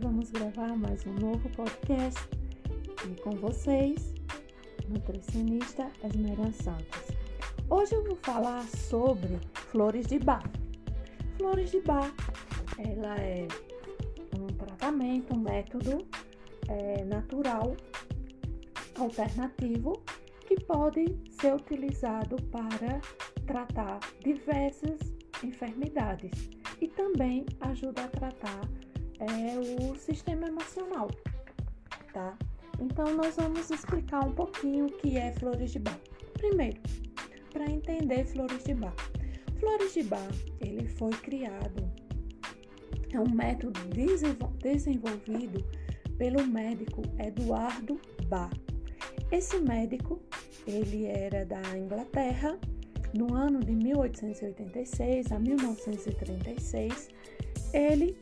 vamos gravar mais um novo podcast e com vocês, nutricionista Esmerança Santos. Hoje eu vou falar sobre flores de bar. Flores de bar, ela é um tratamento, um método é, natural alternativo que pode ser utilizado para tratar diversas enfermidades e também ajuda a tratar é, o sistema emocional, tá? Então, nós vamos explicar um pouquinho o que é flores de bar. Primeiro, para entender flores de bar. Flores de bar, ele foi criado, é um método desenvolvido pelo médico Eduardo Bach. Esse médico, ele era da Inglaterra no ano de 1886 a 1936, ele,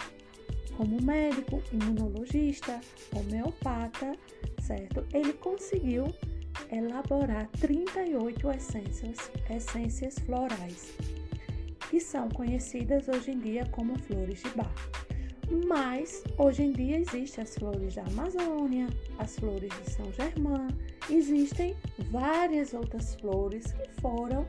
como médico, imunologista, homeopata, certo? Ele conseguiu elaborar 38 essências, essências florais, que são conhecidas hoje em dia como flores de bar. Mas hoje em dia existem as flores da Amazônia, as flores de São Germain, existem várias outras flores que foram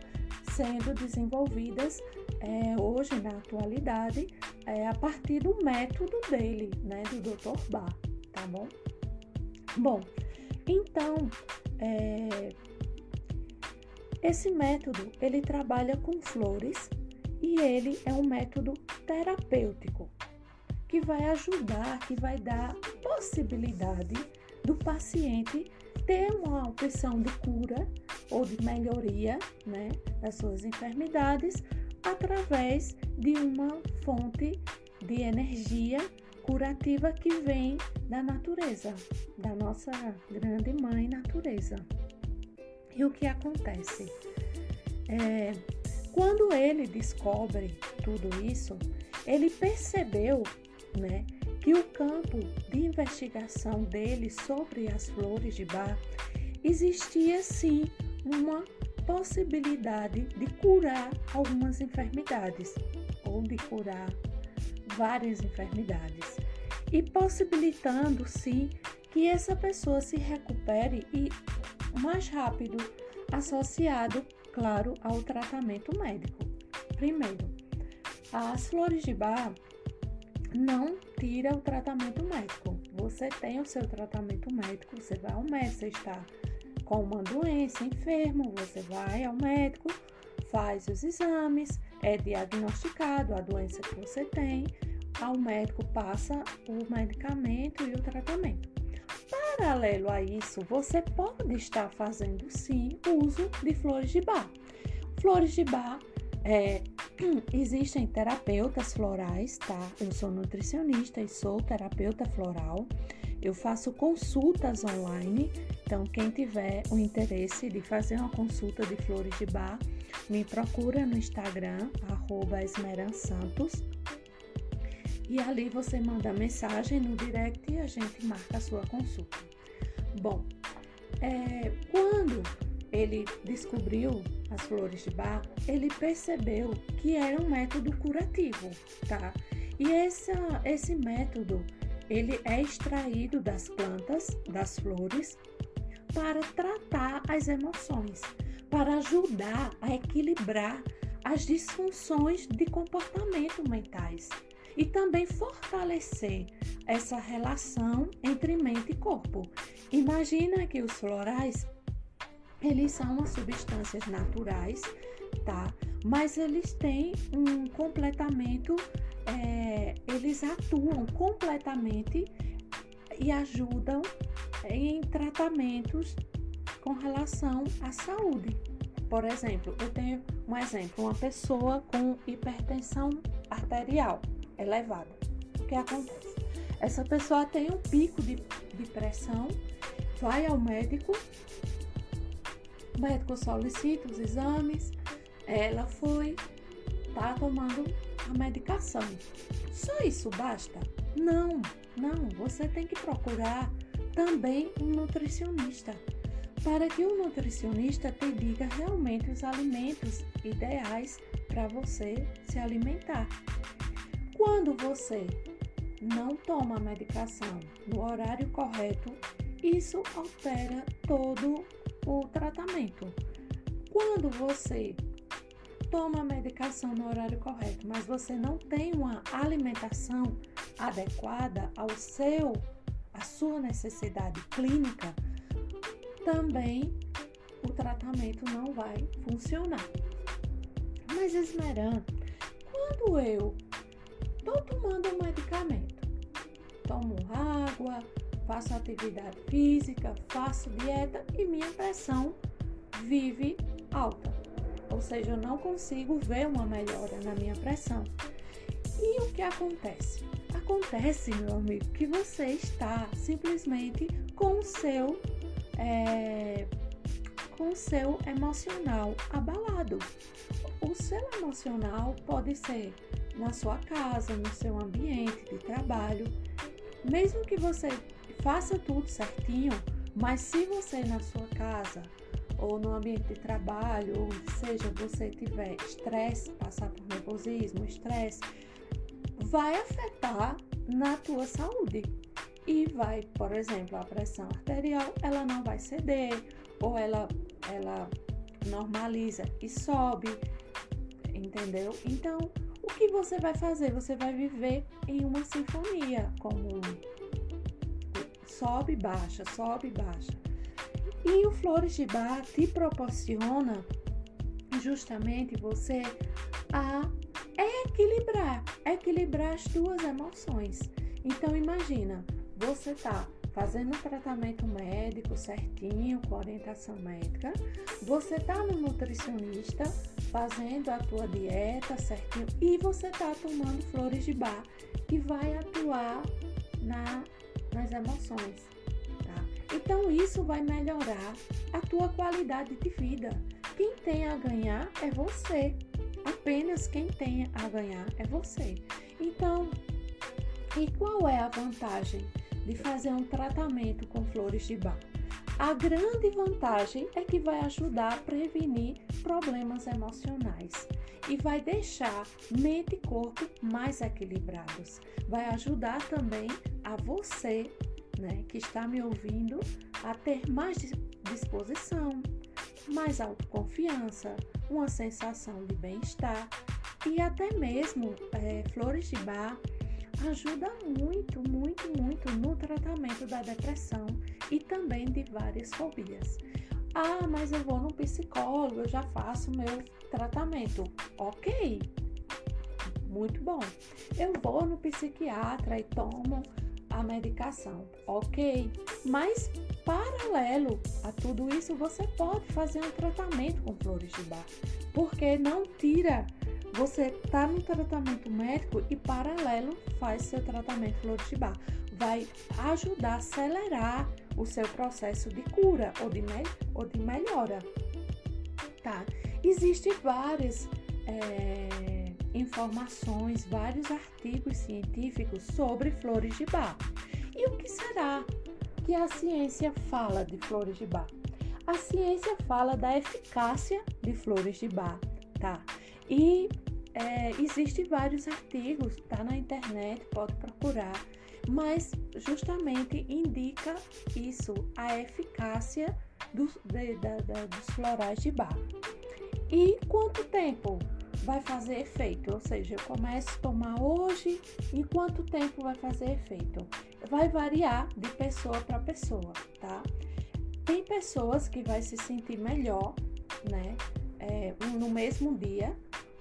sendo desenvolvidas é, hoje na atualidade é, a partir do método dele, né, do Dr. Bach, tá bom? Bom, então é, esse método ele trabalha com flores e ele é um método terapêutico que vai ajudar, que vai dar possibilidade do paciente ter uma opção de cura ou de melhoria né, das suas enfermidades através de uma fonte de energia curativa que vem da natureza, da nossa grande mãe natureza. E o que acontece? É, quando ele descobre tudo isso, ele percebeu né, que o campo de investigação dele sobre as flores de Bach existia sim uma possibilidade de curar algumas enfermidades ou de curar várias enfermidades e possibilitando sim que essa pessoa se recupere e mais rápido, associado, claro, ao tratamento médico. Primeiro, as flores de Bach não tira o tratamento médico. Você tem o seu tratamento médico, você vai ao médico, você está com uma doença, enfermo, você vai ao médico, faz os exames, é diagnosticado a doença que você tem, ao médico passa o medicamento e o tratamento. Paralelo a isso, você pode estar fazendo sim uso de flores de bar. Flores de bar é, existem terapeutas florais, tá? Eu sou nutricionista e sou terapeuta floral. Eu faço consultas online, então quem tiver o interesse de fazer uma consulta de flores de bar, me procura no Instagram, esmeransantos. E ali você manda mensagem no direct e a gente marca a sua consulta. Bom, é, quando ele descobriu as flores de bar, ele percebeu que era um método curativo, tá? E essa, esse método, ele é extraído das plantas, das flores, para tratar as emoções, para ajudar a equilibrar as disfunções de comportamento mentais e também fortalecer essa relação entre mente e corpo. Imagina que os florais eles são as substâncias naturais, tá? Mas eles têm um completamento, é, eles atuam completamente e ajudam em tratamentos com relação à saúde. Por exemplo, eu tenho um exemplo, uma pessoa com hipertensão arterial elevada. O que acontece? Essa pessoa tem um pico de, de pressão, vai ao médico, o médico solicita os exames, ela foi, tá tomando a medicação. Só isso basta? Não, não. Você tem que procurar também um nutricionista para que o nutricionista te diga realmente os alimentos ideais para você se alimentar. Quando você não toma a medicação no horário correto, isso altera todo o tratamento. Quando você toma a medicação no horário correto, mas você não tem uma alimentação adequada ao seu, a sua necessidade clínica, também o tratamento não vai funcionar. Mas Esmeran, quando eu estou tomando um medicamento, tomo água, faço atividade física, faço dieta e minha pressão vive alta. Ou seja, eu não consigo ver uma melhora na minha pressão. E o que acontece? Acontece, meu amigo, que você está simplesmente com o seu é, com o seu emocional abalado. O seu emocional pode ser na sua casa, no seu ambiente de trabalho, mesmo que você faça tudo certinho, mas se você na sua casa ou no ambiente de trabalho, ou seja, você tiver estresse, passar por nervosismo, estresse, vai afetar na tua saúde. E vai, por exemplo, a pressão arterial, ela não vai ceder, ou ela, ela normaliza e sobe, entendeu? Então, o que você vai fazer? Você vai viver em uma sinfonia, como sobe, baixa, sobe, baixa. E o Flores de Bar te proporciona justamente você a equilibrar, equilibrar as tuas emoções. Então imagina, você tá fazendo um tratamento médico certinho, com orientação médica, você tá no nutricionista fazendo a tua dieta certinho e você tá tomando flores de bar que vai atuar na, nas emoções. Então isso vai melhorar a tua qualidade de vida. Quem tem a ganhar é você. Apenas quem tem a ganhar é você. Então, e qual é a vantagem de fazer um tratamento com flores de bar? A grande vantagem é que vai ajudar a prevenir problemas emocionais e vai deixar mente e corpo mais equilibrados. Vai ajudar também a você né, que está me ouvindo a ter mais disposição, mais autoconfiança, uma sensação de bem-estar e até mesmo é, flores de bar ajuda muito, muito, muito no tratamento da depressão e também de várias fobias. Ah, mas eu vou no psicólogo, eu já faço meu tratamento. Ok, muito bom. Eu vou no psiquiatra e tomo a medicação, ok? Mas paralelo a tudo isso, você pode fazer um tratamento com flores de bar, porque não tira. Você está no tratamento médico e paralelo faz seu tratamento bar. Vai ajudar a acelerar o seu processo de cura ou de, me ou de melhora. Tá? Existem várias é, informações, vários artigos científicos sobre flores de bar. E o que será que a ciência fala de flores de bar? A ciência fala da eficácia de flores de bar, tá? E é, existem vários artigos, tá na internet, pode procurar, mas justamente indica isso, a eficácia dos, de, de, de, dos florais de bar. E quanto tempo vai fazer efeito, ou seja, eu começo a tomar hoje, em quanto tempo vai fazer efeito? Vai variar de pessoa para pessoa, tá? Tem pessoas que vai se sentir melhor, né, é, no mesmo dia,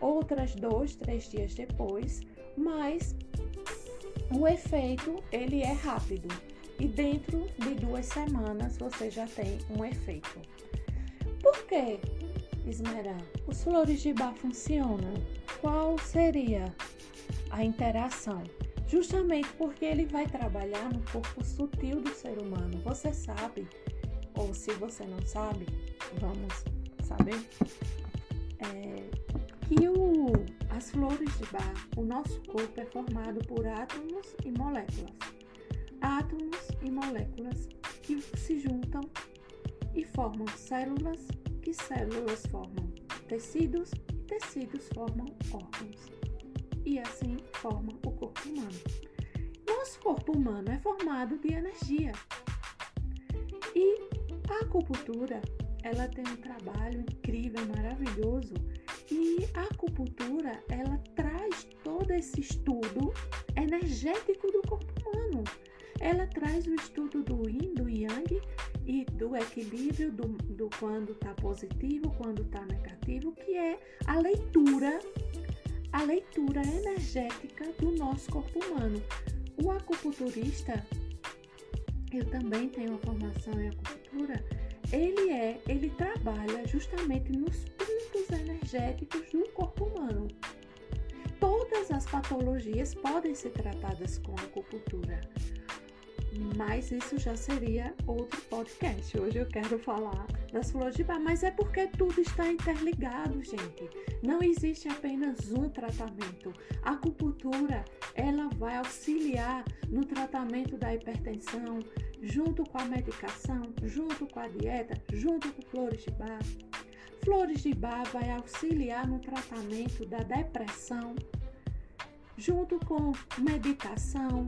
outras dois, três dias depois, mas o efeito ele é rápido e dentro de duas semanas você já tem um efeito. Por quê? Esmerar. Os flores de bar funcionam? Qual seria a interação? Justamente porque ele vai trabalhar no corpo sutil do ser humano. Você sabe, ou se você não sabe, vamos saber, é, que o, as flores de bar, o nosso corpo é formado por átomos e moléculas. Átomos e moléculas que se juntam e formam células que células formam tecidos e tecidos formam órgãos. E assim forma o corpo humano. nosso corpo humano é formado de energia. E a acupuntura, ela tem um trabalho incrível, maravilhoso. E a acupuntura, ela traz todo esse estudo energético do corpo humano. Ela traz o estudo do yin, do yang e do equilíbrio do, do quando está positivo, quando está negativo, que é a leitura, a leitura energética do nosso corpo humano. O acupunturista, eu também tenho uma formação em acupuntura, ele é, ele trabalha justamente nos energéticos do corpo humano. Todas as patologias podem ser tratadas com acupuntura, mas isso já seria outro podcast. Hoje eu quero falar das flores de bar, mas é porque tudo está interligado, gente. Não existe apenas um tratamento. A acupuntura, ela vai auxiliar no tratamento da hipertensão, junto com a medicação, junto com a dieta, junto com flores de bar. Flores de bar vai auxiliar no tratamento da depressão, junto com meditação,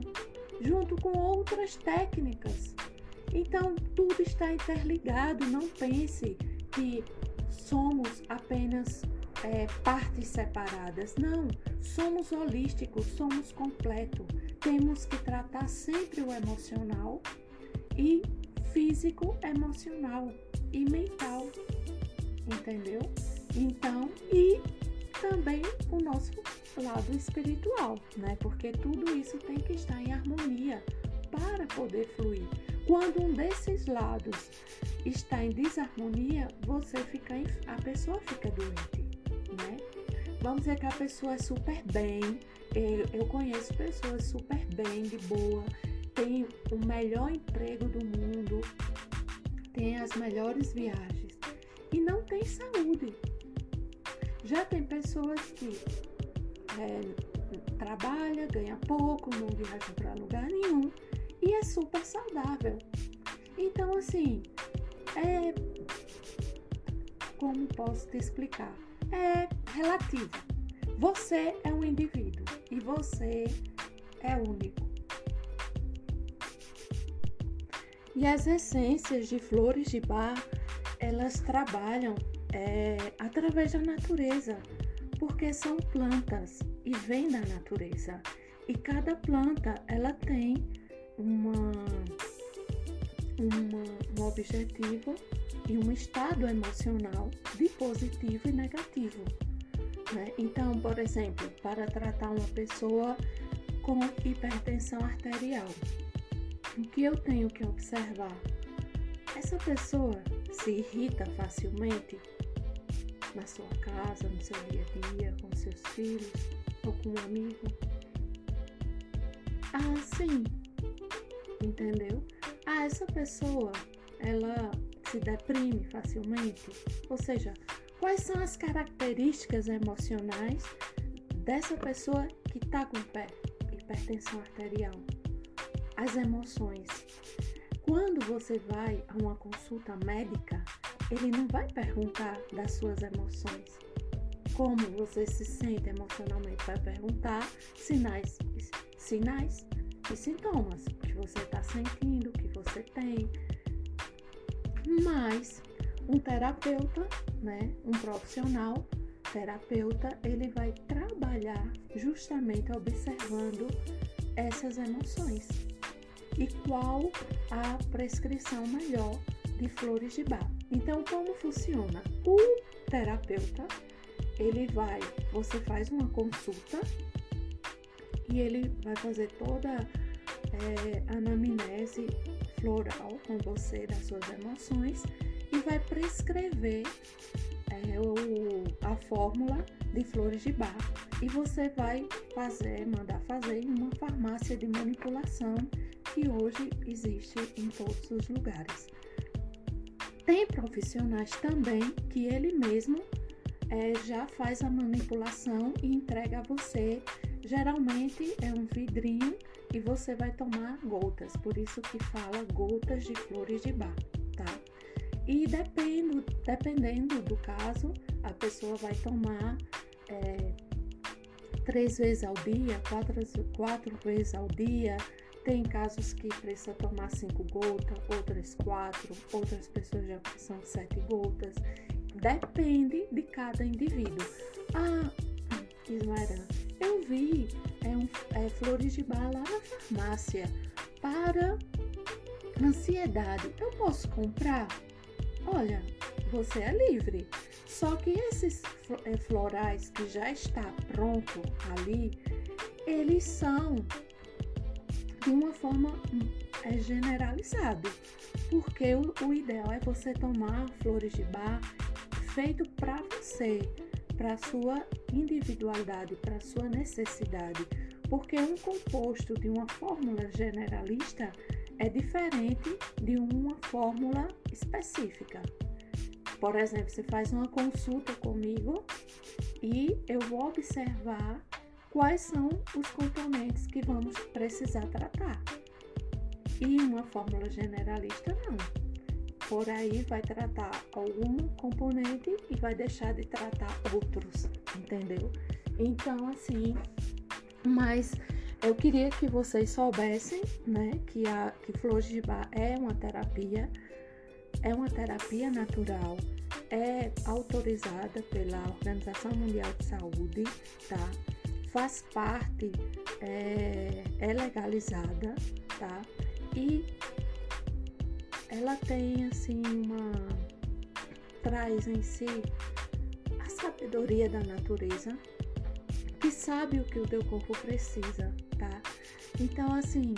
junto com outras técnicas. Então, tudo está interligado. Não pense que somos apenas é, partes separadas. Não, somos holísticos, somos completo. Temos que tratar sempre o emocional e físico, emocional e mental. Entendeu? Então, e também o nosso lado espiritual, né? Porque tudo isso tem que estar em harmonia para poder fluir. Quando um desses lados está em desarmonia, você fica a pessoa fica doente, né? Vamos dizer que a pessoa é super bem. Eu conheço pessoas super bem, de boa, tem o melhor emprego do mundo, tem as melhores viagens e não tem saúde. Já tem pessoas que é, trabalha, ganha pouco, não viaja para lugar nenhum e é super saudável. Então, assim, é. Como posso te explicar? É relativo. Você é um indivíduo e você é único. E as essências de flores de bar, elas trabalham é, através da natureza, porque são plantas e vêm da natureza. E cada planta ela tem uma, uma, um objetivo e um estado emocional de positivo e negativo. Né? Então, por exemplo, para tratar uma pessoa com hipertensão arterial, o que eu tenho que observar? Essa pessoa se irrita facilmente na sua casa, no seu dia a dia, com seus filhos ou com um amigo? Ah, sim. Entendeu? Ah, essa pessoa, ela se deprime facilmente. Ou seja, quais são as características emocionais dessa pessoa que está com hipertensão arterial? as emoções. Quando você vai a uma consulta médica, ele não vai perguntar das suas emoções. Como você se sente emocionalmente, vai perguntar sinais, sinais e sintomas que você está sentindo, que você tem. Mas um terapeuta, né, um profissional terapeuta, ele vai trabalhar justamente observando essas emoções e qual a prescrição melhor de flores de bar. Então, como funciona? O terapeuta, ele vai, você faz uma consulta e ele vai fazer toda é, anamnese floral com você das suas emoções e vai prescrever é, o, a fórmula de flores de bar e você vai fazer, mandar fazer em uma farmácia de manipulação que hoje existe em todos os lugares. Tem profissionais também que ele mesmo é, já faz a manipulação e entrega a você. Geralmente é um vidrinho e você vai tomar gotas, por isso que fala gotas de flores de bar? E dependo, dependendo do caso, a pessoa vai tomar é, três vezes ao dia, quatro, quatro vezes ao dia, Tem casos que precisa tomar cinco gotas, outras quatro, outras pessoas já precisam sete gotas. Depende de cada indivíduo. Ah, Ismael, eu vi é, um, é, flores de bar lá na farmácia para ansiedade. Eu posso comprar? Olha, você é livre. Só que esses é, florais que já está pronto ali, eles são de uma forma é, generalizada, porque o, o ideal é você tomar flores de bar feito para você, para sua individualidade, para sua necessidade, porque um composto de uma fórmula generalista é diferente de uma fórmula específica. Por exemplo, você faz uma consulta comigo e eu vou observar quais são os componentes que vamos precisar tratar. E uma fórmula generalista não. Por aí vai tratar algum componente e vai deixar de tratar outros, entendeu? Então, assim, mas eu queria que vocês soubessem, né, que a que flor de bar é uma terapia, é uma terapia natural, é autorizada pela Organização Mundial de Saúde, tá? Faz parte, é, é legalizada, tá? E ela tem assim uma traz em si a sabedoria da natureza, que sabe o que o teu corpo precisa, tá? Então, assim,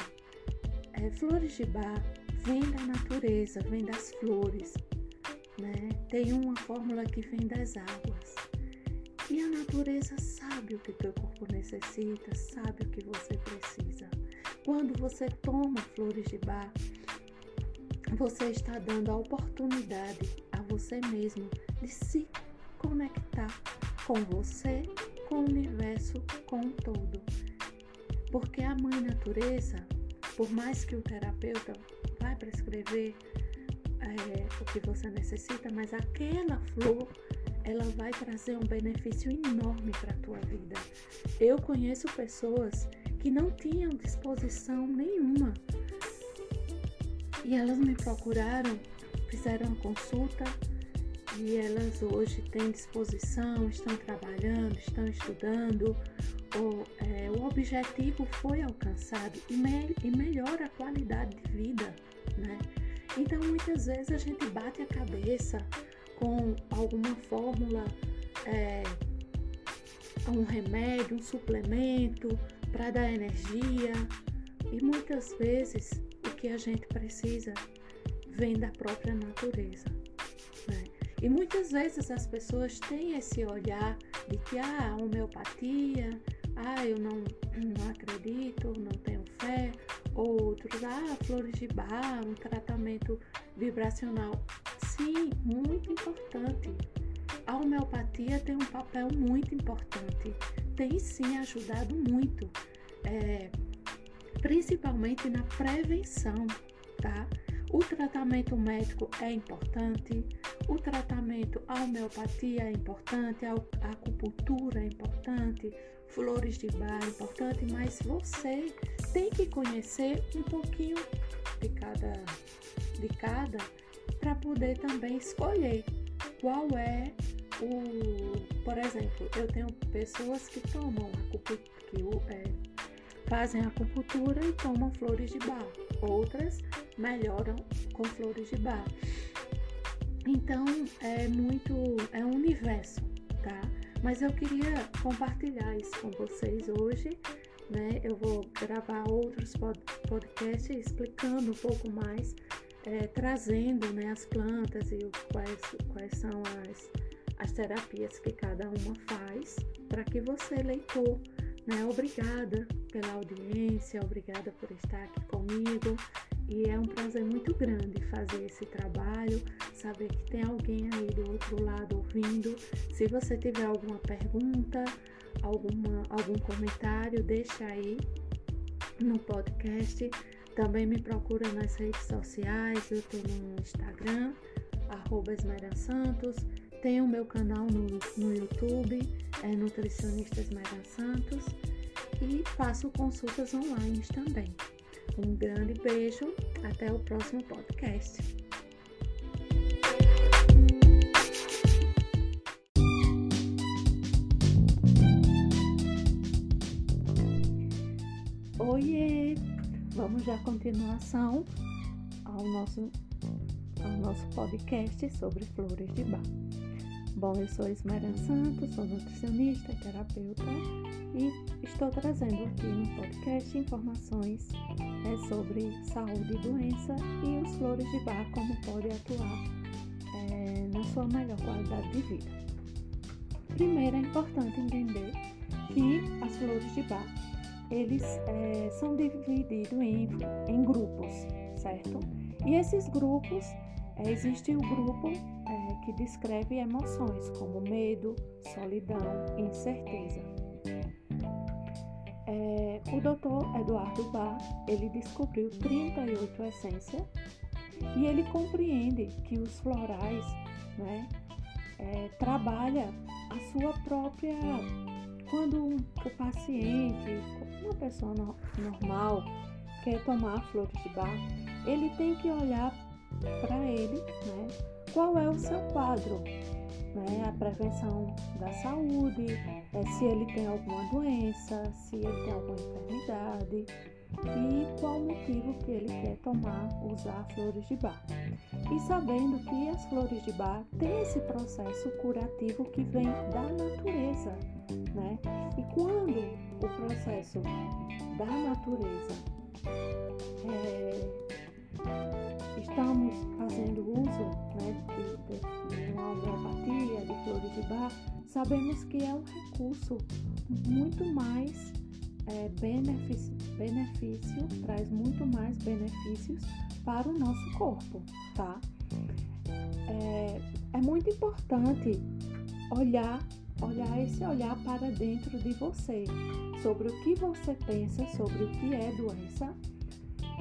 é, flores de bar vem da natureza, vem das flores, né? Tem uma fórmula que vem das águas. E a natureza sabe o que teu corpo necessita, sabe o que você precisa. Quando você toma flores de bar, você está dando a oportunidade a você mesmo de se conectar com você, com o universo, com o todo. Porque a mãe natureza, por mais que o terapeuta vai prescrever é, o que você necessita, mas aquela flor ela vai trazer um benefício enorme para a tua vida. Eu conheço pessoas que não tinham disposição nenhuma e elas me procuraram, fizeram uma consulta e elas hoje têm disposição, estão trabalhando, estão estudando. O, é, o objetivo foi alcançado e, me, e melhora a qualidade de vida, né? Então, muitas vezes a gente bate a cabeça com alguma fórmula, é, um remédio, um suplemento para dar energia, e muitas vezes o que a gente precisa vem da própria natureza. E muitas vezes as pessoas têm esse olhar de que ah, homeopatia, ah, eu não, não acredito, não tenho fé, outros, ah, flores de bar, um tratamento vibracional. Sim, muito importante. A homeopatia tem um papel muito importante. Tem sim ajudado muito, é, principalmente na prevenção, tá? O tratamento médico é importante, o tratamento a homeopatia é importante, a acupuntura é importante, flores de bar é importante, mas você tem que conhecer um pouquinho de cada, de cada para poder também escolher qual é o. Por exemplo, eu tenho pessoas que tomam acupuntura, que é, fazem acupuntura e tomam flores de bar, outras melhoram com flores de bar. Então é muito, é um universo, tá? Mas eu queria compartilhar isso com vocês hoje. Né? Eu vou gravar outros podcasts explicando um pouco mais, é, trazendo né, as plantas e quais, quais são as, as terapias que cada uma faz, para que você, leitor, né, obrigada pela audiência, obrigada por estar aqui comigo. E é um prazer muito grande fazer esse trabalho, saber que tem alguém aí do outro lado ouvindo. Se você tiver alguma pergunta, alguma, algum comentário, deixa aí no podcast. Também me procura nas redes sociais, eu estou no Instagram, arroba Santos. Tem o meu canal no, no YouTube, é Nutricionista Esmera Santos. E faço consultas online também. Um grande beijo, até o próximo podcast. Oiê! Vamos dar continuação ao nosso, ao nosso podcast sobre flores de bar. Bom, eu sou Esmeran Santos, sou nutricionista terapeuta e estou trazendo aqui no podcast informações é, sobre saúde e doença e os flores de bar, como pode atuar é, na sua melhor qualidade de vida. Primeiro, é importante entender que as flores de bar eles é, são divididos em, em grupos, certo? E esses grupos, é, existe o grupo é, que descreve emoções como medo, solidão incerteza. É, o Dr. Eduardo Bach, ele descobriu 38 essências e ele compreende que os florais, né, é, trabalha a sua própria quando o paciente, uma pessoa no, normal, quer tomar flores de bar, ele tem que olhar para ele, né? Qual é o seu quadro? Né? A prevenção da saúde, é, se ele tem alguma doença, se ele tem alguma enfermidade e qual o motivo que ele quer tomar, usar flores de bar. E sabendo que as flores de bar têm esse processo curativo que vem da natureza, né? E quando o processo da natureza é, estamos fazendo uso né, de, de, de uma homeopatia, de flores de bar, sabemos que é um recurso muito mais é, benefício, benefício, traz muito mais benefícios para o nosso corpo, tá? É, é muito importante olhar olhar esse olhar para dentro de você, sobre o que você pensa sobre o que é doença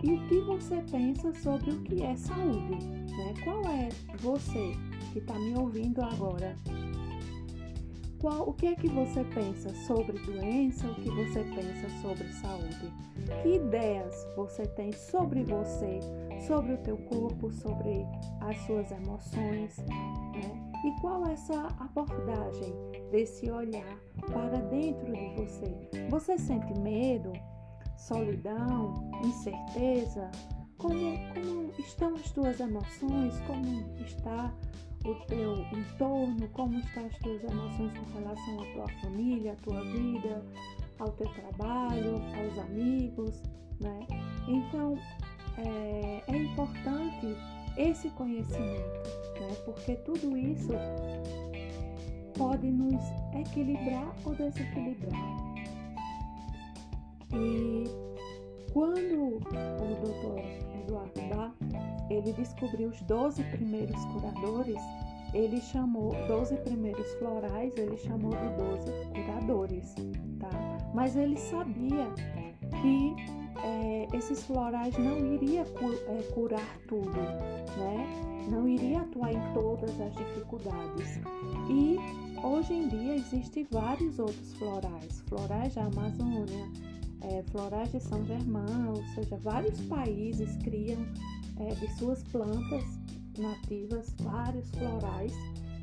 e o que você pensa sobre o que é saúde. Né? Qual é você que está me ouvindo agora? Qual, o que é que você pensa sobre doença? O que você pensa sobre saúde? Que ideias você tem sobre você, sobre o teu corpo, sobre as suas emoções? Né? E qual é essa abordagem desse olhar para dentro de você? Você sente medo, solidão, incerteza? Como, como estão as tuas emoções? Como está o teu entorno? Como estão as tuas emoções com relação à tua família, à tua vida, ao teu trabalho, aos amigos, né? Então, é, é importante esse conhecimento, né? porque tudo isso pode nos equilibrar ou desequilibrar. E quando o Dr. Eduardo Bach ele descobriu os 12 primeiros curadores, ele chamou 12 primeiros florais, ele chamou de 12 curadores, tá? Mas ele sabia que é, esses florais não iria é, curar tudo, né? Não iria atuar em todas as dificuldades. E hoje em dia existem vários outros florais, florais da Amazônia, é, florais de São Germão, ou seja, vários países criam é, de suas plantas nativas vários florais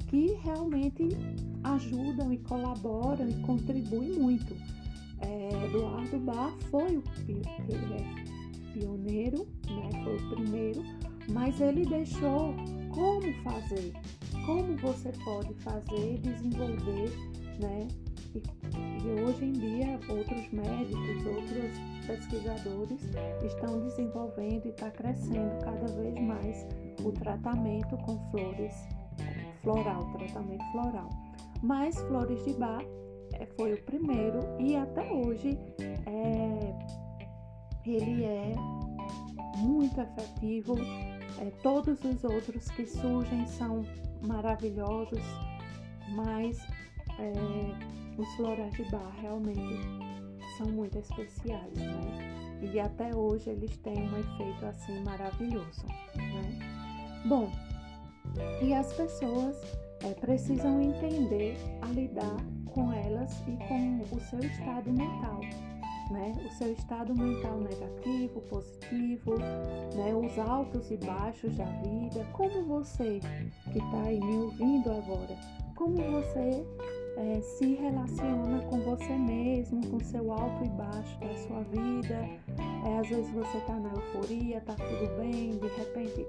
que realmente ajudam e colaboram e contribuem muito é, Eduardo Bar foi o pioneiro, né, foi o primeiro, mas ele deixou como fazer, como você pode fazer, desenvolver, né? E, e hoje em dia outros médicos, outros pesquisadores estão desenvolvendo e está crescendo cada vez mais o tratamento com flores floral, tratamento floral. Mas flores de bar é, foi o primeiro e até hoje é, ele é muito efetivo. É, todos os outros que surgem são maravilhosos, mas é, os florais de bar realmente são muito especiais, né? E até hoje eles têm um efeito assim maravilhoso, né? Bom, e as pessoas é, precisam entender a lidar com elas e com o seu estado mental. né? O seu estado mental negativo, positivo, né? Os altos e baixos da vida. Como você que está aí me ouvindo agora, como você é, se relaciona com você mesmo, com seu alto e baixo da sua vida. É, às vezes você está na euforia, está tudo bem, de repente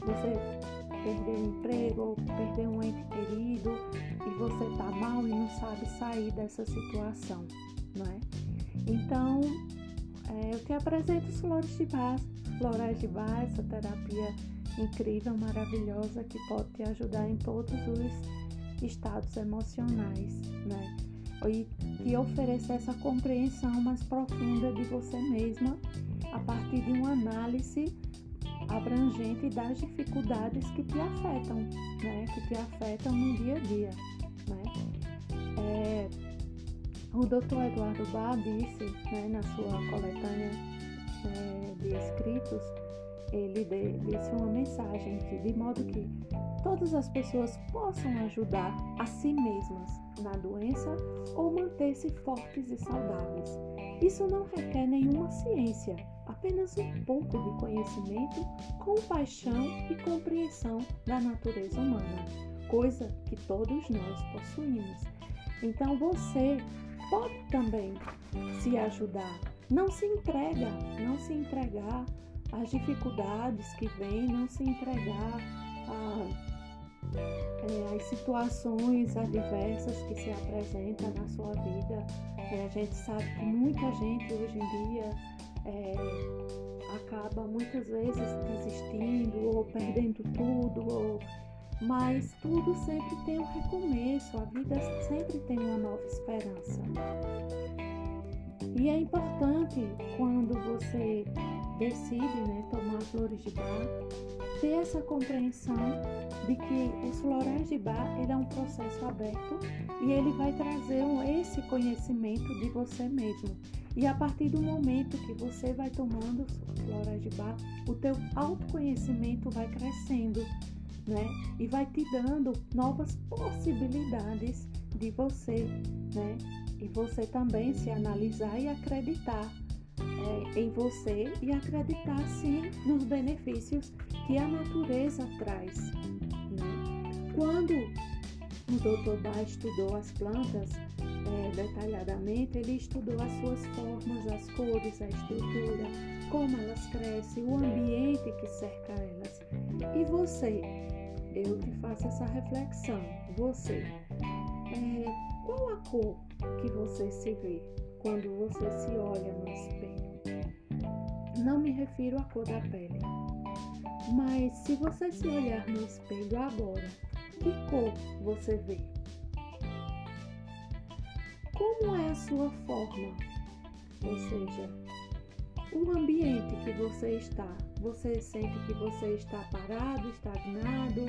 você perdeu um emprego perdeu um ente querido e você está mal e não sabe sair dessa situação, não é? Então, é, eu te apresento os flores de bar, florais de bar, essa terapia incrível, maravilhosa que pode te ajudar em todos os estados emocionais, né? E te oferecer essa compreensão mais profunda de você mesma a partir de uma análise abrangente das dificuldades que te afetam, né? Que te afetam no dia a dia, né? É, o Dr. Eduardo Bá disse, né, na sua coletânea é, de escritos, ele disse uma mensagem que, de modo que todas as pessoas possam ajudar a si mesmas na doença ou manter-se fortes e saudáveis. Isso não requer nenhuma ciência, apenas um pouco de conhecimento, compaixão e compreensão da natureza humana, coisa que todos nós possuímos. Então você pode também se ajudar. Não se entrega, não se entregar às dificuldades que vêm, não se entregar a, é, às situações adversas que se apresentam na sua vida. A gente sabe que muita gente hoje em dia é, acaba muitas vezes desistindo ou perdendo tudo, ou... mas tudo sempre tem um recomeço, a vida sempre tem uma nova esperança. E é importante quando você decide né, tomar flores de bar, ter essa compreensão de que os florais de bar ele é um processo aberto e ele vai trazer esse conhecimento de você mesmo. E a partir do momento que você vai tomando florais de bar, o teu autoconhecimento vai crescendo, né? E vai te dando novas possibilidades de você, né? E você também se analisar e acreditar é, em você e acreditar sim nos benefícios que a natureza traz. Né? Quando o Dr. Bach estudou as plantas é, detalhadamente, ele estudou as suas formas, as cores, a estrutura, como elas crescem, o ambiente que cerca elas. E você? Eu te faço essa reflexão. Você, é, qual a cor que você se vê quando você se olha no espelho? Não me refiro à cor da pele, mas se você se olhar no espelho agora, que cor você vê? Como é a sua forma? Ou seja, o ambiente que você está. Você sente que você está parado, estagnado,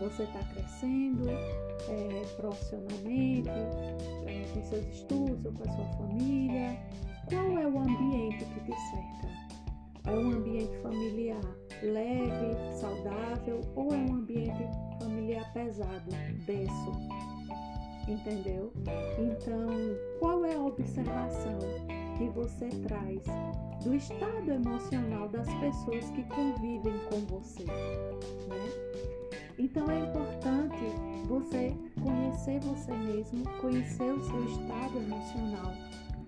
você está crescendo é, profissionalmente, é, com seus estudos ou com a sua família. Qual é o ambiente que te cerca? É um ambiente familiar leve, saudável ou é um ambiente familiar pesado, denso? Entendeu? Então, qual é a observação que você traz do estado emocional das pessoas que convivem com você? Né? Então, é importante você conhecer você mesmo, conhecer o seu estado emocional,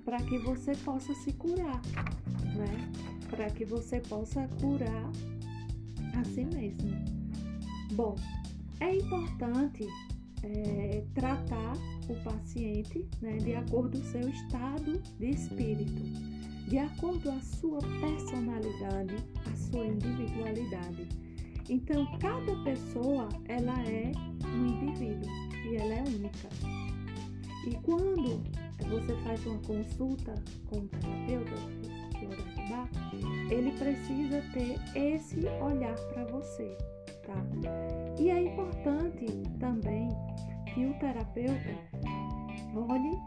para que você possa se curar, né? Para que você possa curar a si mesmo. Bom, é importante é, tratar o paciente né, de acordo com o seu estado de espírito, de acordo com a sua personalidade, a sua individualidade. Então, cada pessoa ela é um indivíduo e ela é única. E quando você faz uma consulta com um terapeuta, ele precisa ter esse olhar para você, tá? E é importante também que o terapeuta olhe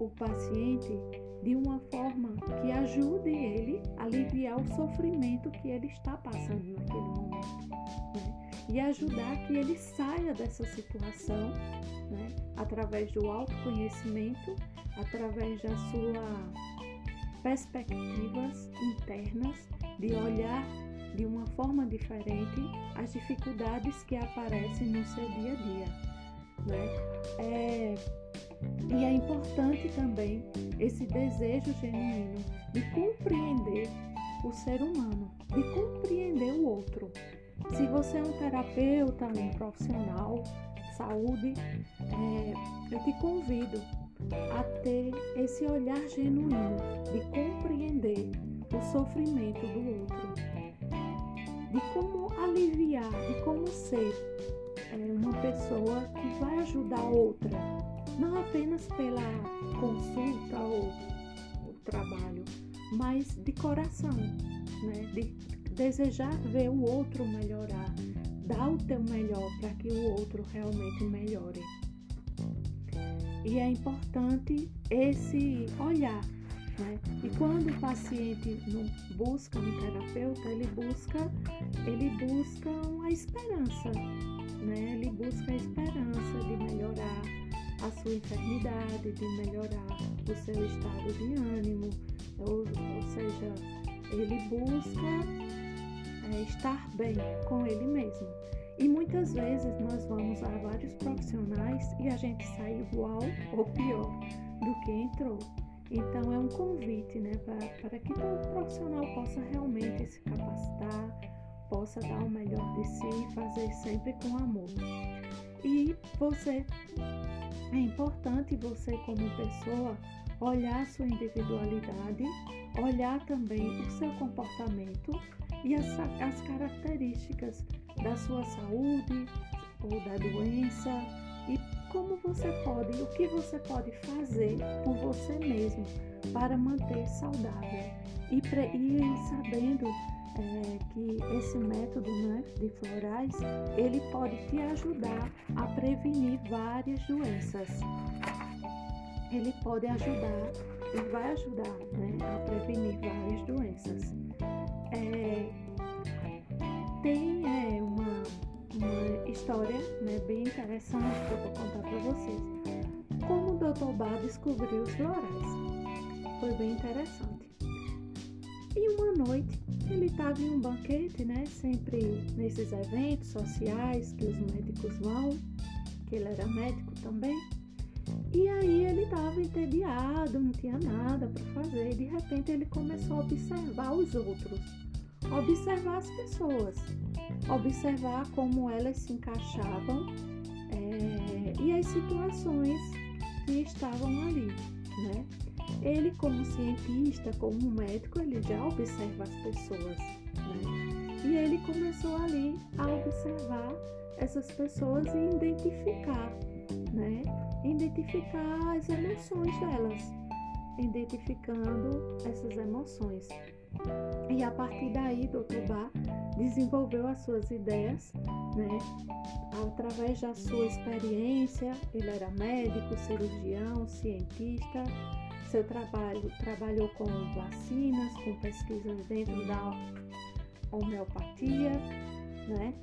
o paciente de uma forma que ajude ele a aliviar o sofrimento que ele está passando naquele momento. Né? E ajudar que ele saia dessa situação né? através do autoconhecimento, através da sua perspectivas internas, de olhar de uma forma diferente as dificuldades que aparecem no seu dia a dia. Né? É, e é importante também esse desejo genuíno de compreender o ser humano, de compreender o outro. Se você é um terapeuta, um profissional de saúde, é, eu te convido a ter esse olhar genuíno de compreender o sofrimento do outro, de como aliviar, de como ser é, uma pessoa que vai ajudar outra, não apenas pela consulta ou o trabalho, mas de coração, né? de desejar ver o outro melhorar, dar o teu melhor para que o outro realmente melhore. E é importante esse olhar. Né? E quando o paciente não busca um terapeuta, ele busca, ele busca uma esperança, né? Ele busca a esperança de melhorar a sua enfermidade, de melhorar o seu estado de ânimo, ou, ou seja, ele busca é, estar bem com ele mesmo. E muitas vezes nós vamos a vários profissionais e a gente sai igual ou pior do que entrou. Então é um convite né, para que o profissional possa realmente se capacitar, possa dar o melhor de si e fazer sempre com amor. E você, é importante você como pessoa olhar a sua individualidade, olhar também o seu comportamento e as, as características da sua saúde ou da doença e como você pode, o que você pode fazer por você mesmo para manter saudável e, e sabendo é, que esse método né, de florais ele pode te ajudar a prevenir várias doenças. Ele pode ajudar e vai ajudar né, a prevenir várias doenças. É, tem é, uma, uma história né, bem interessante que eu vou contar para vocês. Como o Dr. Bar descobriu os florais. Foi bem interessante. E uma noite ele estava em um banquete, né? Sempre nesses eventos sociais que os médicos vão, que ele era médico também. E aí ele estava entediado, não tinha nada para fazer. E de repente ele começou a observar os outros, observar as pessoas, observar como elas se encaixavam é, e as situações que estavam ali, né? Ele, como cientista, como médico, ele já observa as pessoas, né? E ele começou ali a observar essas pessoas e identificar, né? Identificar as emoções delas, identificando essas emoções. E a partir daí, Dr. Bar desenvolveu as suas ideias, né? Através da sua experiência, ele era médico, cirurgião, cientista, seu trabalho trabalhou com vacinas, com pesquisas dentro da homeopatia, né?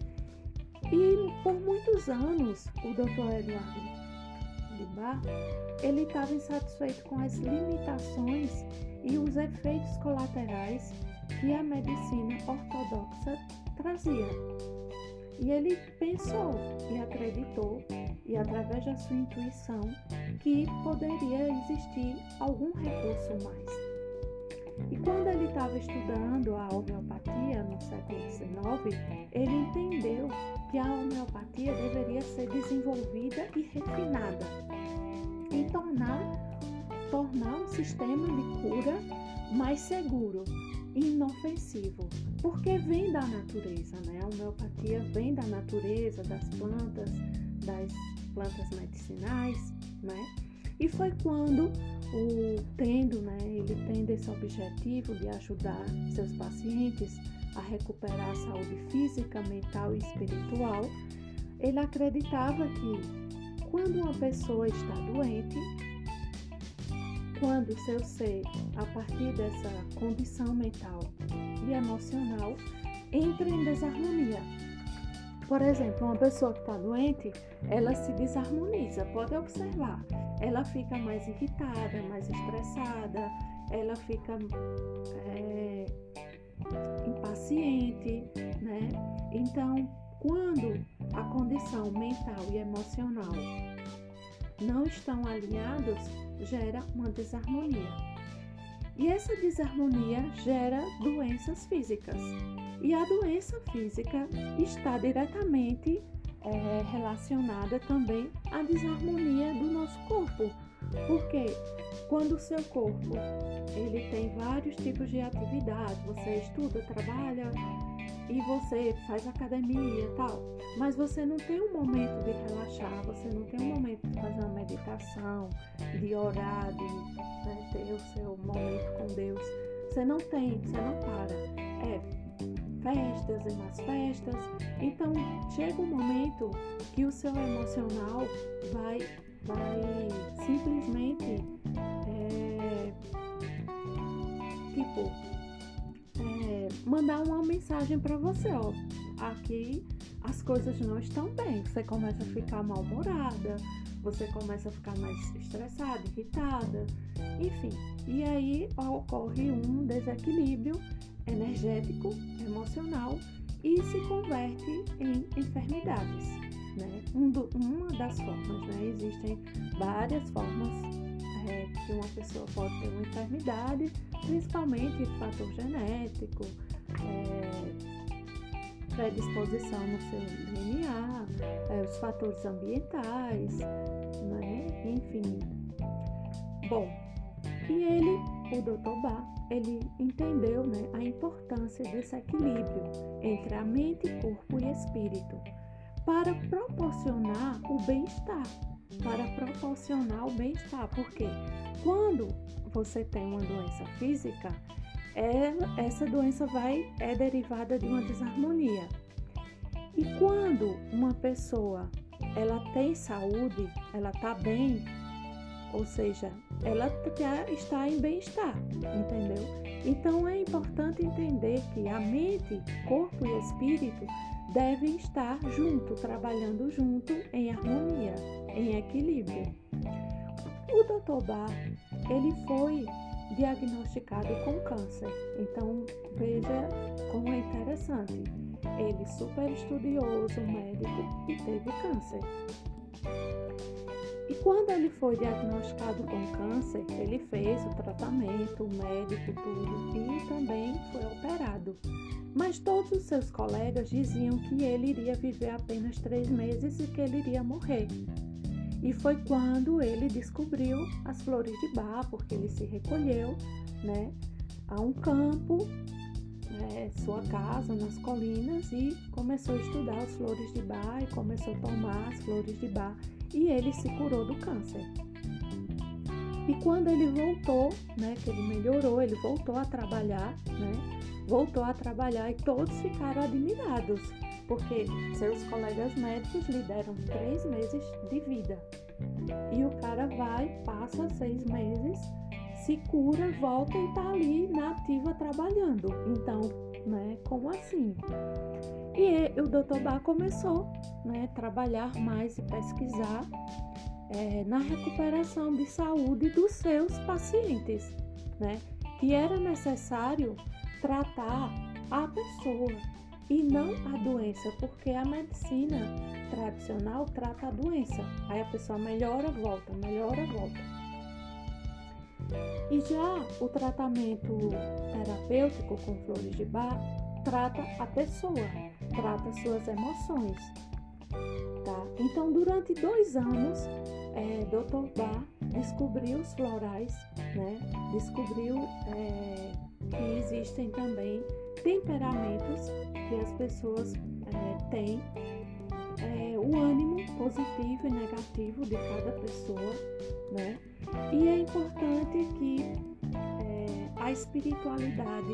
E por muitos anos o Dr. Eduardo de Bar, ele estava insatisfeito com as limitações e os efeitos colaterais que a medicina ortodoxa trazia. E ele pensou e acreditou, e através da sua intuição, que poderia existir algum recurso mais. E quando ele estava estudando a homeopatia no século XIX, ele entendeu que a homeopatia deveria ser desenvolvida e refinada e tornar, tornar um sistema de cura mais seguro e inofensivo, porque vem da natureza, né? A homeopatia vem da natureza, das plantas, das plantas medicinais, né? E foi quando o tendo, né, ele tendo esse objetivo de ajudar seus pacientes a recuperar a saúde física, mental e espiritual, ele acreditava que quando uma pessoa está doente, quando seu ser, a partir dessa condição mental e emocional, entra em desarmonia. Por exemplo, uma pessoa que está doente, ela se desarmoniza, pode observar. Ela fica mais irritada, mais estressada, ela fica é, impaciente, né? Então, quando a condição mental e emocional não estão alinhados, gera uma desarmonia. E essa desarmonia gera doenças físicas. E a doença física está diretamente é, relacionada também à desarmonia do nosso corpo. Porque quando o seu corpo ele tem vários tipos de atividade, você estuda, trabalha e você faz academia e tal, mas você não tem um momento de relaxar, você não tem um momento de fazer uma meditação, de orar, de né, ter o seu momento com Deus. Você não tem, você não para. É festas e mais festas. Então chega um momento que o seu emocional vai, vai simplesmente é, tipo é, mandar uma mensagem para você, ó. Aqui as coisas não estão bem. Você começa a ficar mal-humorada, você começa a ficar mais estressada, irritada, enfim. E aí ocorre um desequilíbrio energético, emocional e se converte em enfermidades. Né? Um do, uma das formas, né? existem várias formas é, que uma pessoa pode ter uma enfermidade, principalmente fator genético, é, predisposição no seu DNA, é, os fatores ambientais, né? enfim. Bom, e ele, o Dr. Bach, ele entendeu né, a importância desse equilíbrio entre a mente, corpo e espírito para proporcionar o bem-estar, para proporcionar o bem-estar, porque quando você tem uma doença física, ela, essa doença vai é derivada de uma desarmonia. E quando uma pessoa ela tem saúde, ela está bem, ou seja, ela está em bem-estar, entendeu? Então é importante entender que a mente, corpo e espírito devem estar junto, trabalhando junto em harmonia, em equilíbrio. O Dr. Bar, ele foi diagnosticado com câncer. Então veja como é interessante. Ele super estudioso, médico e teve câncer. E quando ele foi diagnosticado com câncer, ele fez o tratamento, o médico, tudo, e também foi operado. Mas todos os seus colegas diziam que ele iria viver apenas três meses e que ele iria morrer. E foi quando ele descobriu as flores de bar, porque ele se recolheu né, a um campo, é, sua casa nas colinas, e começou a estudar as flores de bar e começou a tomar as flores de bar e ele se curou do câncer. E quando ele voltou, né, que ele melhorou, ele voltou a trabalhar, né, voltou a trabalhar e todos ficaram admirados, porque seus colegas médicos lhe deram três meses de vida. E o cara vai, passa seis meses, se cura, volta e tá ali na ativa trabalhando. Então, né, como assim? E o Dr. Bar começou né, trabalhar mais e pesquisar é, na recuperação de saúde dos seus pacientes, né? Que era necessário tratar a pessoa e não a doença, porque a medicina tradicional trata a doença. Aí a pessoa melhora, volta, melhora, volta. E já o tratamento terapêutico com flores de bar trata a pessoa, trata suas emoções. Tá? Então, durante dois anos, é, Dr. Bar descobriu os florais, né? descobriu é, que existem também temperamentos que as pessoas é, têm, é, o ânimo positivo e negativo de cada pessoa, né? E é importante que é, a espiritualidade,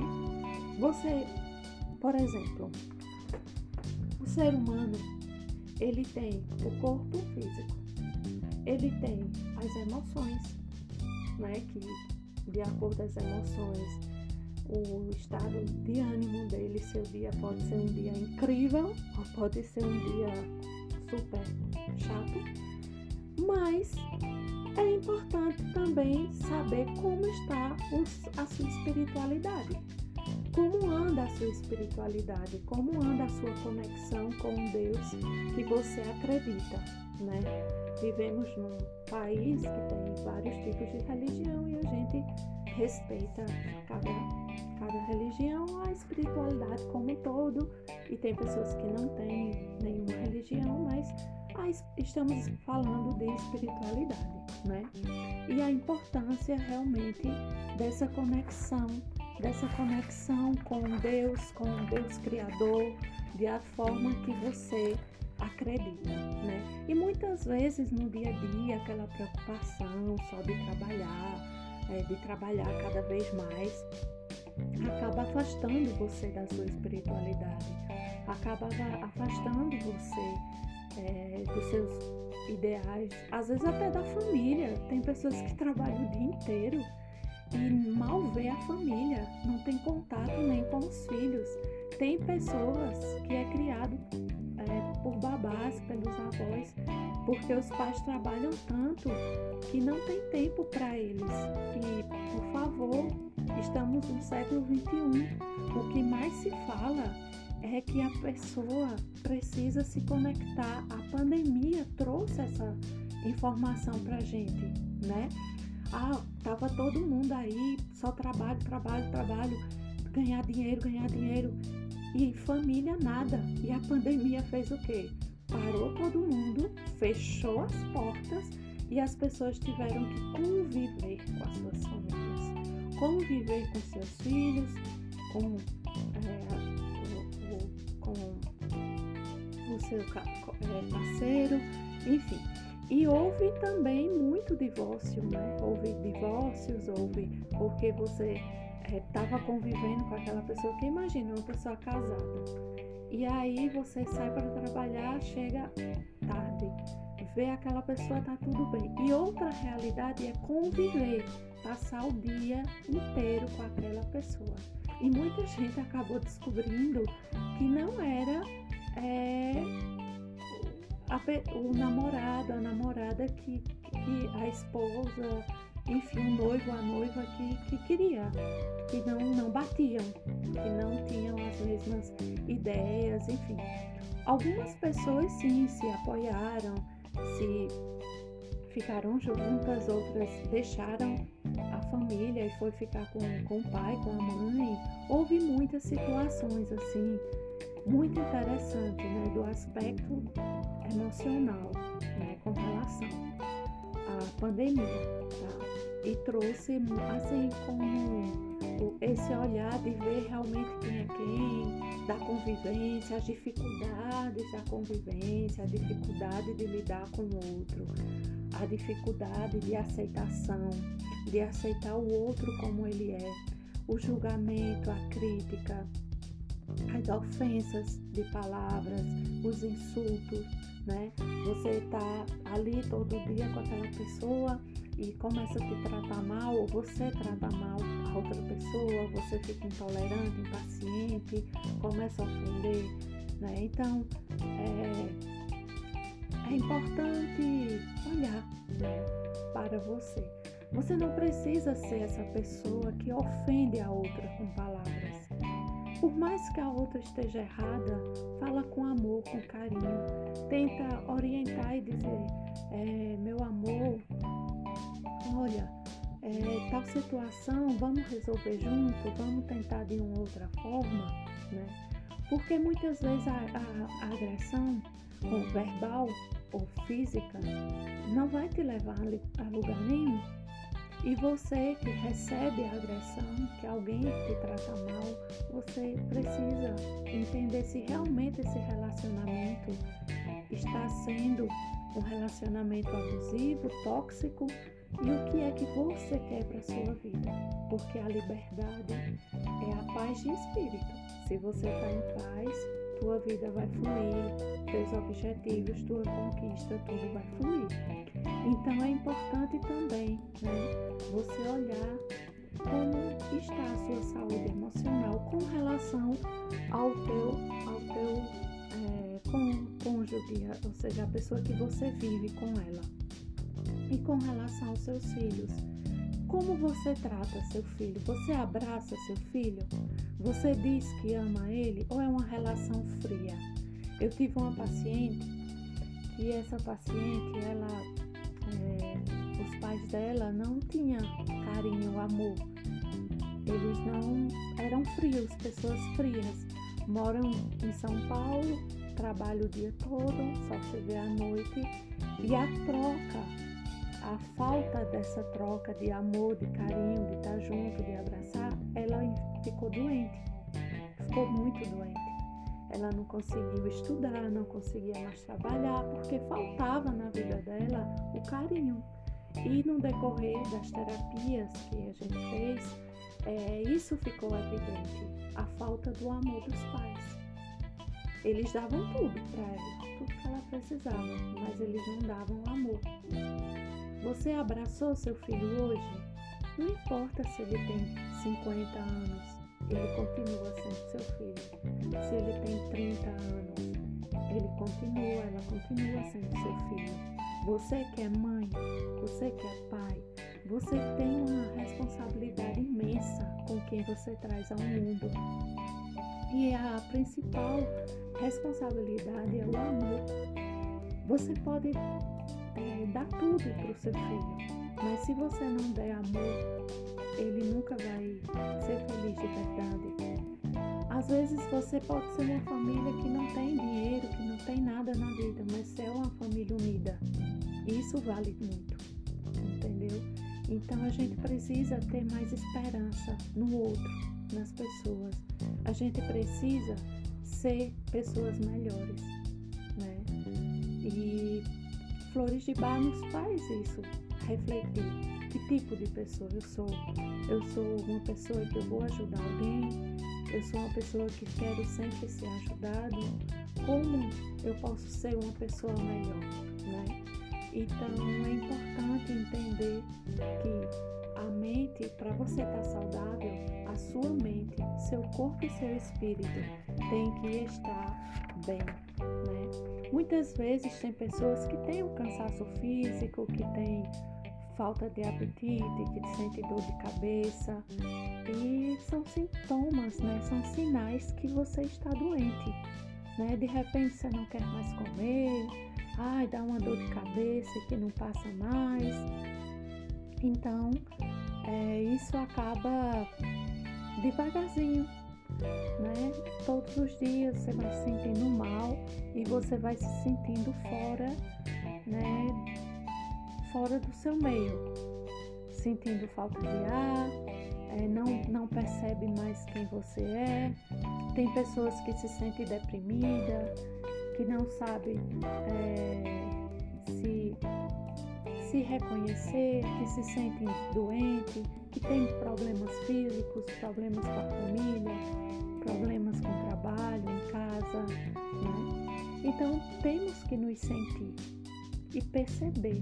você por exemplo, o ser humano, ele tem o corpo físico, ele tem as emoções, né, que de acordo com as emoções, o estado de ânimo dele, seu dia pode ser um dia incrível ou pode ser um dia super chato, mas é importante também saber como está a sua espiritualidade. Como anda a sua espiritualidade? Como anda a sua conexão com Deus que você acredita, né? Vivemos num país que tem vários tipos de religião e a gente respeita cada, cada religião, a espiritualidade como um todo, e tem pessoas que não têm nenhuma religião, mas estamos falando de espiritualidade, né? E a importância realmente dessa conexão, dessa conexão com Deus, com Deus Criador, de a forma que você acredita, né? E muitas vezes no dia a dia aquela preocupação só de trabalhar, é, de trabalhar cada vez mais, acaba afastando você da sua espiritualidade, acaba afastando você é, dos seus ideais, às vezes até da família. Tem pessoas que trabalham o dia inteiro e mal vê a família, não tem contato nem com os filhos. Tem pessoas que é criado é, por babás, pelos avós, porque os pais trabalham tanto que não tem tempo para eles. E, por favor, estamos no século XXI. O que mais se fala é que a pessoa precisa se conectar. A pandemia trouxe essa informação para gente, né? Ah, tava todo mundo aí, só trabalho, trabalho, trabalho, ganhar dinheiro, ganhar dinheiro e família nada. E a pandemia fez o quê? Parou todo mundo, fechou as portas e as pessoas tiveram que conviver com as suas famílias, conviver com seus filhos, com, é, com o seu é, parceiro, enfim. E houve também muito divórcio, né? Houve divórcios, houve porque você estava é, convivendo com aquela pessoa que imagina uma pessoa casada. E aí você sai para trabalhar, chega tarde, vê aquela pessoa, tá tudo bem. E outra realidade é conviver, passar o dia inteiro com aquela pessoa. E muita gente acabou descobrindo que não era é, a, o namorado, a namorada que, que a esposa enfim, o noivo, a noiva que, que queria, que não, não batiam, que não tinham as mesmas ideias, enfim. Algumas pessoas sim se apoiaram, se ficaram juntas, outras deixaram a família e foi ficar com, com o pai, com a mãe. Houve muitas situações assim, muito interessantes, né, do aspecto emocional, né, com relação à pandemia, tá? e trouxe assim como esse olhar de ver realmente quem é quem, da convivência, as dificuldades da convivência, a dificuldade de lidar com o outro, a dificuldade de aceitação, de aceitar o outro como ele é, o julgamento, a crítica, as ofensas de palavras, os insultos, né? Você está ali todo dia com aquela pessoa e começa a te tratar mal, ou você trata mal a outra pessoa, você fica intolerante, impaciente, começa a ofender, né? Então, é, é importante olhar né, para você. Você não precisa ser essa pessoa que ofende a outra com palavras. Por mais que a outra esteja errada, fala com amor, com carinho. Tenta orientar e dizer: é, meu amor, olha, é, tal situação, vamos resolver junto, vamos tentar de uma outra forma, né? Porque muitas vezes a, a, a agressão verbal ou física não vai te levar a lugar nenhum. E você que recebe a agressão, que alguém te trata mal, você precisa entender se realmente esse relacionamento está sendo um relacionamento abusivo, tóxico e o que é que você quer para sua vida? Porque a liberdade é a paz de espírito. Se você está em paz, tua vida vai fluir, teus objetivos, tua conquista, tudo vai fluir. Então é importante também né, você olhar como está a sua saúde emocional com relação ao teu, ao teu é, cônjuge, ou seja, a pessoa que você vive com ela. E com relação aos seus filhos, como você trata seu filho? Você abraça seu filho? Você diz que ama ele ou é uma relação fria? Eu tive uma paciente e essa paciente, ela, é, os pais dela não tinham carinho, amor. Eles não eram frios, pessoas frias. Moram em São Paulo, trabalham o dia todo, só vê à noite. E a troca a falta dessa troca de amor, de carinho, de estar junto, de abraçar, ela ficou doente, ficou muito doente. Ela não conseguiu estudar, não conseguia mais trabalhar, porque faltava na vida dela o carinho. E no decorrer das terapias que a gente fez, é, isso ficou evidente, a falta do amor dos pais. Eles davam tudo para ela, tudo que ela precisava, mas eles não davam amor. Você abraçou seu filho hoje? Não importa se ele tem 50 anos, ele continua sendo seu filho. Se ele tem 30 anos, ele continua, ela continua sendo seu filho. Você que é mãe, você que é pai, você tem uma responsabilidade imensa com quem você traz ao mundo. E a principal responsabilidade é o amor. Você pode é, dá tudo para o seu filho. Mas se você não der amor, ele nunca vai ser feliz de verdade. Às vezes você pode ser uma família que não tem dinheiro, que não tem nada na vida, mas é uma família unida. Isso vale muito, entendeu? Então a gente precisa ter mais esperança no outro, nas pessoas. A gente precisa ser pessoas melhores, né? E Flores de Bar nos faz isso, refletir que tipo de pessoa eu sou. Eu sou uma pessoa que eu vou ajudar alguém, eu sou uma pessoa que quero sempre ser ajudado. Como eu posso ser uma pessoa melhor, né? Então é importante entender que a mente, para você estar tá saudável, a sua mente, seu corpo e seu espírito tem que estar bem? Muitas vezes tem pessoas que têm um cansaço físico, que têm falta de apetite, que sentem dor de cabeça e são sintomas, né? São sinais que você está doente, né? De repente você não quer mais comer, ai, dá uma dor de cabeça que não passa mais. Então, é, isso acaba devagarzinho né? Todos os dias você vai se sentindo mal e você vai se sentindo fora, né? Fora do seu meio, sentindo falta de ar, é, não, não percebe mais quem você é. Tem pessoas que se sentem deprimidas, que não sabem é, se, se reconhecer, que se sentem doentes, que têm problemas físicos, problemas com a família, problemas com o trabalho, em casa. Né? Então temos que nos sentir e perceber.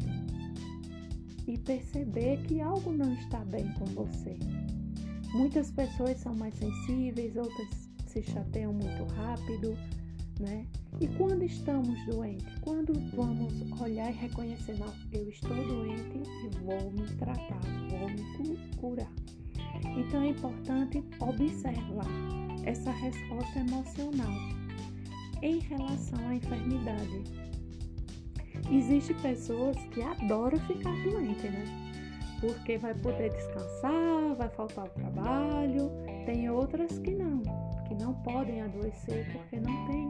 E perceber que algo não está bem com você. Muitas pessoas são mais sensíveis, outras se chateiam muito rápido, né? E quando estamos doentes, quando vamos olhar e reconhecer, não, eu estou doente e vou me tratar, vou me curar. Então é importante observar essa resposta emocional em relação à enfermidade. Existem pessoas que adoram ficar doente, né? Porque vai poder descansar, vai faltar o trabalho. Tem outras que não, que não podem adoecer porque não tem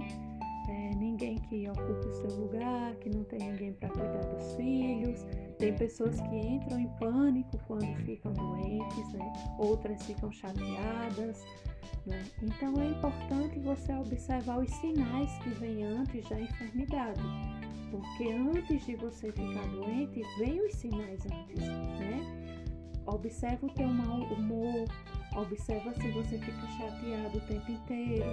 é, ninguém que ocupe o seu lugar, que não tem ninguém para cuidar dos filhos. Tem pessoas que entram em pânico quando ficam doentes, né? outras ficam chateadas. Né? Então é importante você observar os sinais que vêm antes da enfermidade, porque antes de você ficar doente, vem os sinais antes, né? Observa o teu mau humor, observa se você fica chateado o tempo inteiro,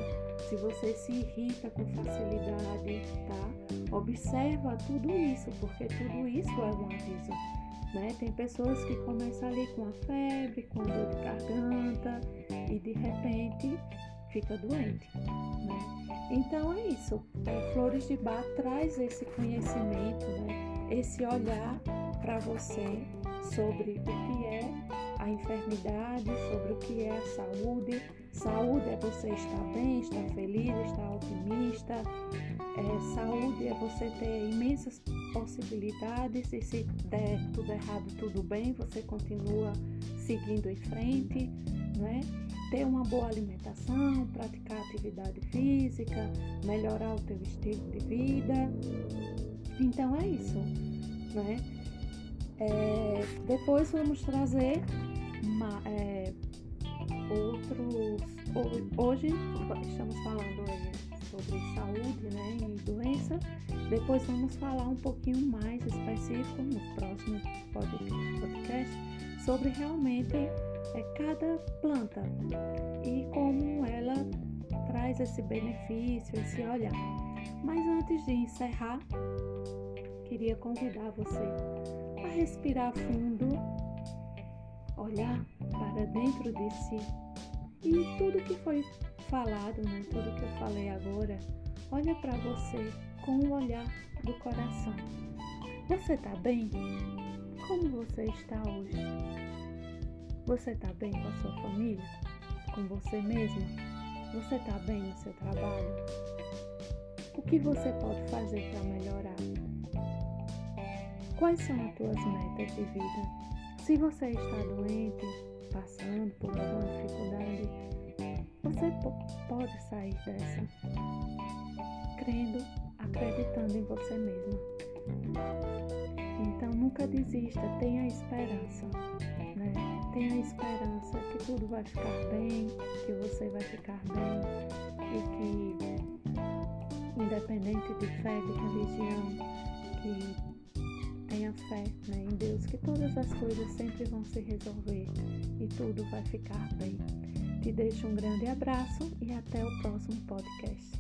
se você se irrita com facilidade, tá? Observa tudo isso, porque tudo isso é um aviso. Né? Tem pessoas que começam ali com a febre, com a dor de garganta e de repente fica doente. Né? Então é isso. É, Flores de Bar traz esse conhecimento, né? esse olhar para você sobre o que é a enfermidade, sobre o que é a saúde. Saúde é você estar bem, estar feliz, estar otimista. É, saúde é você ter imensas possibilidades e se der tudo errado, tudo bem, você continua seguindo em frente, né? Ter uma boa alimentação, praticar atividade física, melhorar o teu estilo de vida. Então é isso, né? É, depois vamos trazer uma, é, outros. Hoje estamos falando sobre saúde né, e doença. Depois vamos falar um pouquinho mais específico no próximo podcast sobre realmente é, cada planta e como ela traz esse benefício, esse olhar. Mas antes de encerrar, queria convidar você a respirar fundo, olhar para dentro de si e tudo que foi falado, né, tudo que eu falei agora, olha para você com o olhar do coração. Você está bem? Como você está hoje? Você está bem com a sua família? Com você mesmo? Você está bem no seu trabalho? O que você pode fazer para melhorar? Quais são as tuas metas de vida? Se você está doente, passando por alguma dificuldade, você pode sair dessa crendo, acreditando em você mesmo. Então nunca desista, tenha esperança, né? Tenha esperança que tudo vai ficar bem, que você vai ficar bem e que independente de fé, de religião, que tenha fé né, em Deus que todas as coisas sempre vão se resolver e tudo vai ficar bem. Te deixo um grande abraço e até o próximo podcast.